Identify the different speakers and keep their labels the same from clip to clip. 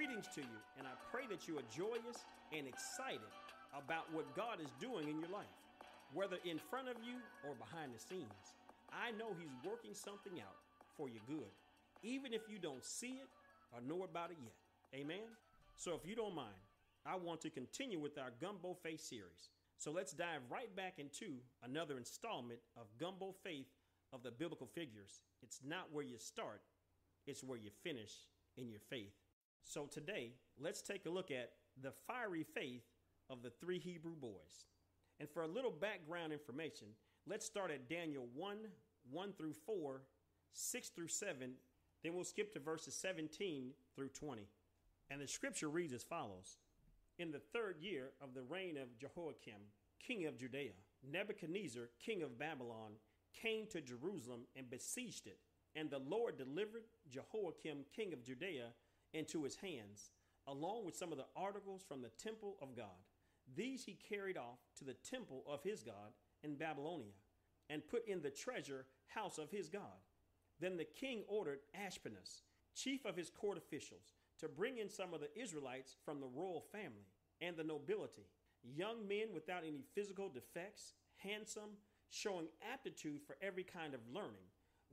Speaker 1: Greetings to you, and I pray that you are joyous and excited about what God is doing in your life, whether in front of you or behind the scenes. I know He's working something out for your good, even if you don't see it or know about it yet. Amen? So, if you don't mind, I want to continue with our Gumbo Faith series. So, let's dive right back into another installment of Gumbo Faith of the biblical figures. It's not where you start, it's where you finish in your faith. So, today, let's take a look at the fiery faith of the three Hebrew boys. And for a little background information, let's start at Daniel 1 1 through 4, 6 through 7. Then we'll skip to verses 17 through 20. And the scripture reads as follows In the third year of the reign of Jehoiakim, king of Judea, Nebuchadnezzar, king of Babylon, came to Jerusalem and besieged it. And the Lord delivered Jehoiakim, king of Judea, into his hands, along with some of the articles from the temple of God. These he carried off to the temple of his God in Babylonia, and put in the treasure house of his God. Then the king ordered Ashpenaz, chief of his court officials, to bring in some of the Israelites from the royal family and the nobility, young men without any physical defects, handsome, showing aptitude for every kind of learning,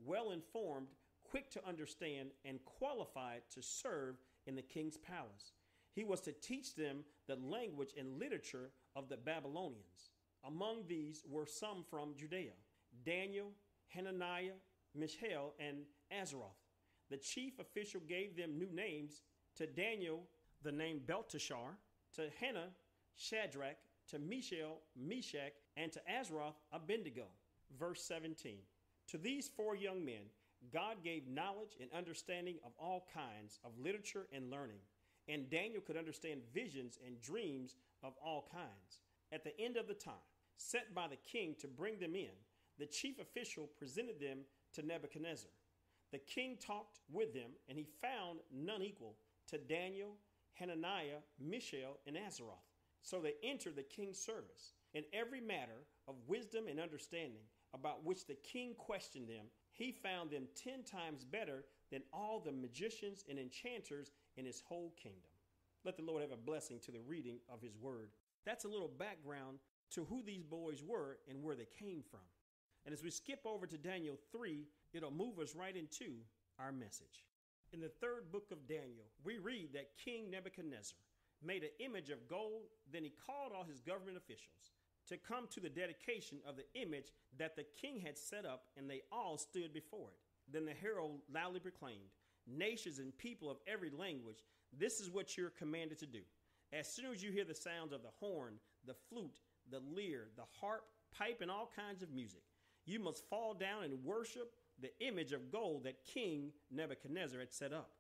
Speaker 1: well informed, quick to understand, and qualified to serve in the king's palace. He was to teach them the language and literature of the Babylonians. Among these were some from Judea Daniel, Hananiah, Mishael, and Azariah. The chief official gave them new names to Daniel, the name Belteshazzar, to Hannah, Shadrach, to Mishael, Meshach, and to Azariah, Abednego. Verse 17. To these four young men, God gave knowledge and understanding of all kinds of literature and learning, and Daniel could understand visions and dreams of all kinds. At the end of the time, set by the king to bring them in, the chief official presented them to Nebuchadnezzar. The king talked with them, and he found none equal to Daniel, Hananiah, Mishael, and Azariah. So they entered the king's service. In every matter of wisdom and understanding about which the king questioned them, he found them ten times better than all the magicians and enchanters in his whole kingdom. Let the Lord have a blessing to the reading of his word. That's a little background to who these boys were and where they came from. And as we skip over to Daniel 3, it'll move us right into our message. In the third book of Daniel, we read that King Nebuchadnezzar made an image of gold. Then he called all his government officials to come to the dedication of the image that the king had set up, and they all stood before it. Then the herald loudly proclaimed, Nations and people of every language, this is what you're commanded to do. As soon as you hear the sounds of the horn, the flute, the lyre, the harp, pipe, and all kinds of music, you must fall down and worship the image of gold that King Nebuchadnezzar had set up.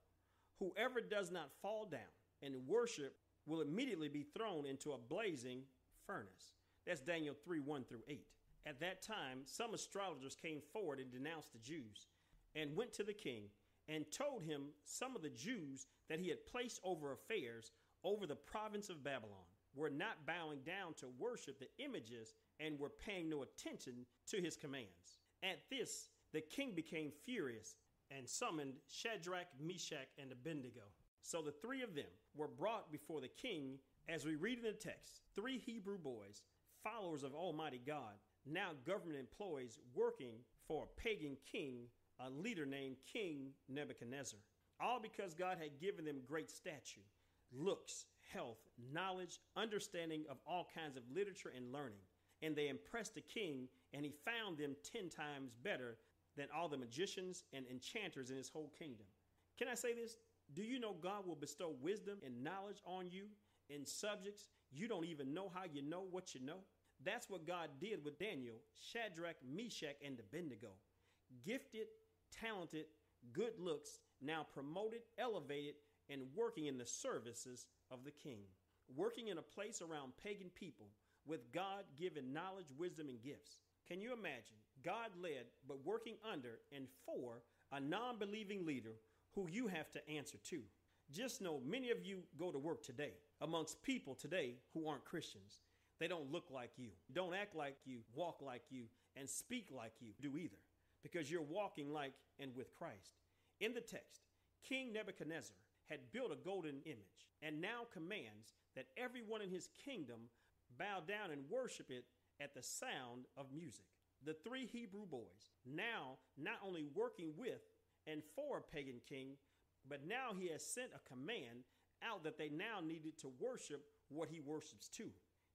Speaker 1: Whoever does not fall down and worship will immediately be thrown into a blazing furnace. That's Daniel 3 1 through 8. At that time, some astrologers came forward and denounced the Jews and went to the king and told him some of the Jews that he had placed over affairs over the province of Babylon were not bowing down to worship the images and were paying no attention to his commands. At this, the king became furious and summoned Shadrach, Meshach, and Abednego. So the three of them were brought before the king, as we read in the text three Hebrew boys, followers of Almighty God, now government employees working for a pagan king, a leader named King Nebuchadnezzar. All because God had given them great stature, looks, health, knowledge, understanding of all kinds of literature and learning. And they impressed the king, and he found them ten times better than all the magicians and enchanters in his whole kingdom. Can I say this? Do you know God will bestow wisdom and knowledge on you in subjects you don't even know how you know what you know? That's what God did with Daniel, Shadrach, Meshach, and Abednego. Gifted, talented, good looks, now promoted, elevated, and working in the services of the king. Working in a place around pagan people with God given knowledge, wisdom, and gifts. Can you imagine? God led, but working under and for a non believing leader who you have to answer to. Just know many of you go to work today amongst people today who aren't Christians. They don't look like you, don't act like you, walk like you, and speak like you do either, because you're walking like and with Christ. In the text, King Nebuchadnezzar had built a golden image and now commands that everyone in his kingdom bow down and worship it at the sound of music. The three Hebrew boys, now not only working with and for a pagan king, but now he has sent a command out that they now needed to worship what he worships too.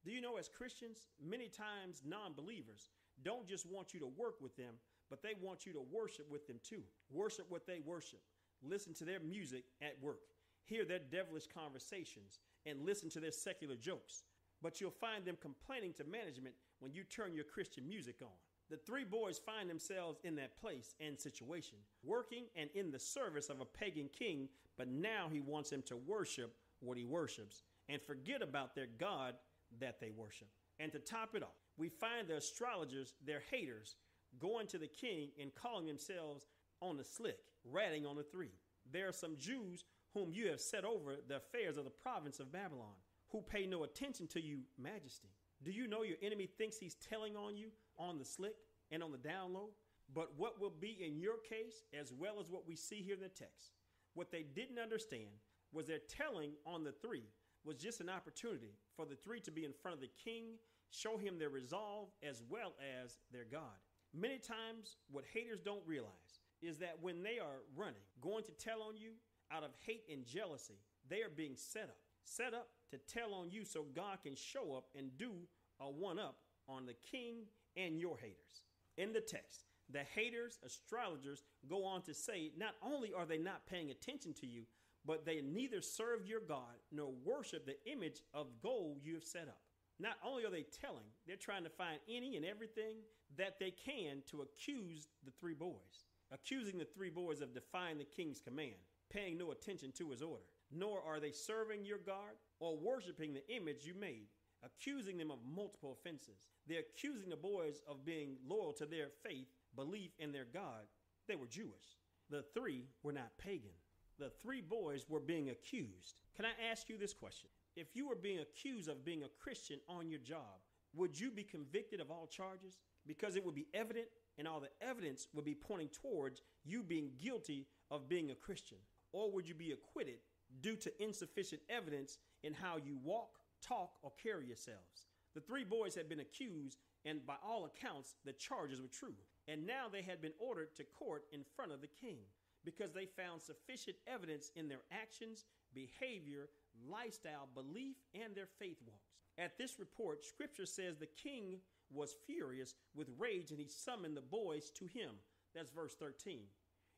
Speaker 1: Do you know, as Christians, many times non believers don't just want you to work with them, but they want you to worship with them too. Worship what they worship. Listen to their music at work. Hear their devilish conversations and listen to their secular jokes. But you'll find them complaining to management when you turn your Christian music on. The three boys find themselves in that place and situation, working and in the service of a pagan king, but now he wants them to worship what he worships and forget about their God that they worship. And to top it off, we find the astrologers, their haters, going to the king and calling themselves on the slick, ratting on the three. There are some Jews whom you have set over the affairs of the province of Babylon, who pay no attention to you, majesty. Do you know your enemy thinks he's telling on you on the slick and on the down low? But what will be in your case, as well as what we see here in the text, what they didn't understand was their telling on the three was just an opportunity for the three to be in front of the king, show him their resolve as well as their God. Many times, what haters don't realize is that when they are running, going to tell on you out of hate and jealousy, they are being set up. Set up to tell on you so God can show up and do a one up on the king and your haters. In the text, the haters, astrologers, go on to say not only are they not paying attention to you, but they neither serve your God nor worship the image of gold you have set up. Not only are they telling, they're trying to find any and everything that they can to accuse the three boys, accusing the three boys of defying the king's command, paying no attention to his order. Nor are they serving your God or worshiping the image you made, accusing them of multiple offenses. They're accusing the boys of being loyal to their faith, belief in their God. They were Jewish. The three were not pagan. The three boys were being accused. Can I ask you this question? If you were being accused of being a Christian on your job, would you be convicted of all charges? Because it would be evident, and all the evidence would be pointing towards you being guilty of being a Christian. Or would you be acquitted due to insufficient evidence in how you walk, talk, or carry yourselves? The three boys had been accused, and by all accounts, the charges were true. And now they had been ordered to court in front of the king because they found sufficient evidence in their actions, behavior, lifestyle, belief, and their faith walks. At this report, scripture says the king was furious with rage and he summoned the boys to him. That's verse 13.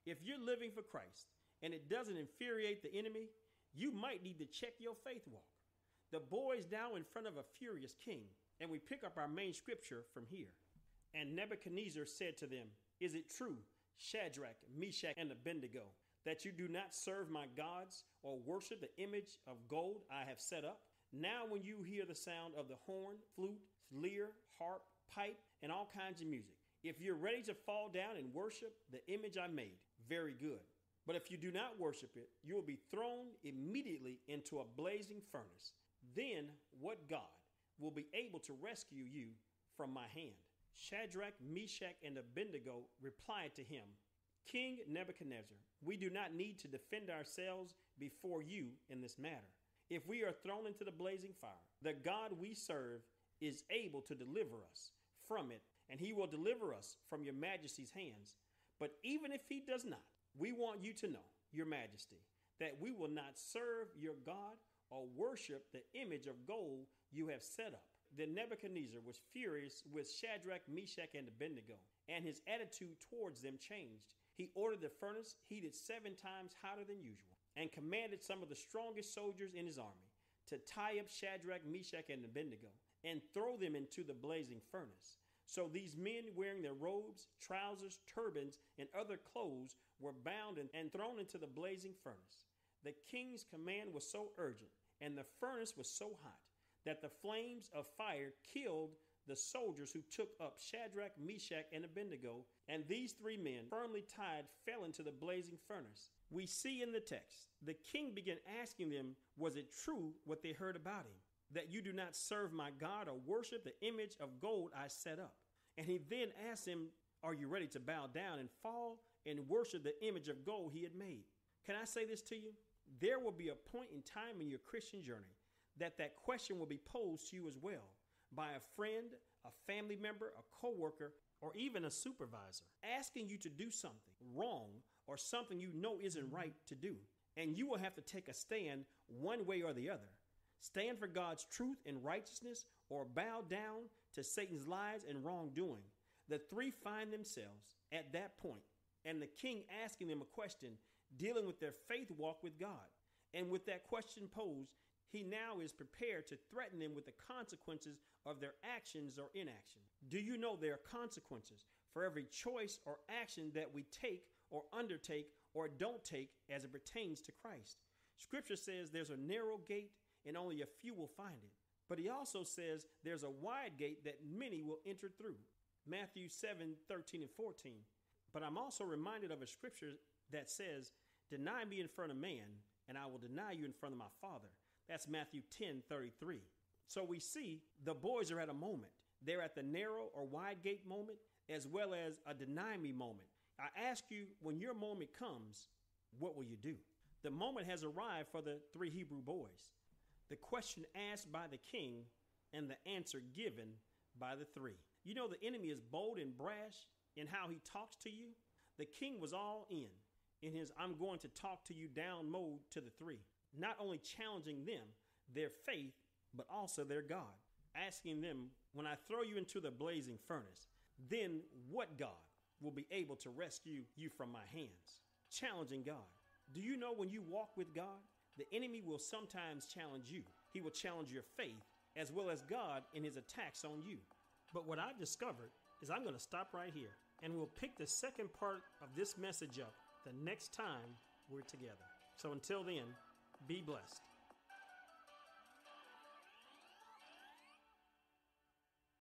Speaker 1: If you're living for Christ and it doesn't infuriate the enemy, you might need to check your faith walk. The boys now in front of a furious king, and we pick up our main scripture from here. And Nebuchadnezzar said to them, Is it true, Shadrach, Meshach, and Abednego, that you do not serve my gods or worship the image of gold I have set up? Now, when you hear the sound of the horn, flute, lyre, harp, pipe, and all kinds of music, if you're ready to fall down and worship the image I made, very good. But if you do not worship it, you will be thrown immediately into a blazing furnace. Then what God will be able to rescue you from my hand? Shadrach, Meshach, and Abednego replied to him, King Nebuchadnezzar, we do not need to defend ourselves before you in this matter. If we are thrown into the blazing fire, the God we serve is able to deliver us from it, and he will deliver us from your majesty's hands. But even if he does not, we want you to know, your majesty, that we will not serve your God or worship the image of gold you have set up. Then Nebuchadnezzar was furious with Shadrach, Meshach, and Abednego, and his attitude towards them changed. He ordered the furnace heated seven times hotter than usual, and commanded some of the strongest soldiers in his army to tie up Shadrach, Meshach, and Abednego and throw them into the blazing furnace. So these men, wearing their robes, trousers, turbans, and other clothes, were bound and, and thrown into the blazing furnace. The king's command was so urgent, and the furnace was so hot that the flames of fire killed the soldiers who took up Shadrach, Meshach, and Abednego, and these three men, firmly tied, fell into the blazing furnace. We see in the text, the king began asking them, Was it true what they heard about him? That you do not serve my God or worship the image of gold I set up. And he then asked him, Are you ready to bow down and fall and worship the image of gold he had made? Can I say this to you? there will be a point in time in your Christian journey that that question will be posed to you as well by a friend, a family member, a coworker, or even a supervisor asking you to do something wrong or something you know isn't right to do. And you will have to take a stand one way or the other. Stand for God's truth and righteousness or bow down to Satan's lies and wrongdoing. The three find themselves at that point, and the king asking them a question dealing with their faith walk with God. And with that question posed, he now is prepared to threaten them with the consequences of their actions or inaction. Do you know there are consequences for every choice or action that we take or undertake or don't take as it pertains to Christ? Scripture says there's a narrow gate and only a few will find it. But he also says there's a wide gate that many will enter through. Matthew 7 13 and 14. But I'm also reminded of a scripture that says, Deny me in front of man, and I will deny you in front of my Father. That's Matthew 10 33. So we see the boys are at a moment. They're at the narrow or wide gate moment, as well as a deny me moment. I ask you, when your moment comes, what will you do? The moment has arrived for the three Hebrew boys. The question asked by the king and the answer given by the three. You know, the enemy is bold and brash in how he talks to you. The king was all in in his I'm going to talk to you down mode to the three, not only challenging them, their faith, but also their God, asking them, When I throw you into the blazing furnace, then what God will be able to rescue you from my hands? Challenging God. Do you know when you walk with God, the enemy will sometimes challenge you? He will challenge your faith as well as God in his attacks on you. But what I've discovered is I'm going to stop right here and we'll pick the second part of this message up the next time we're together. So until then, be blessed.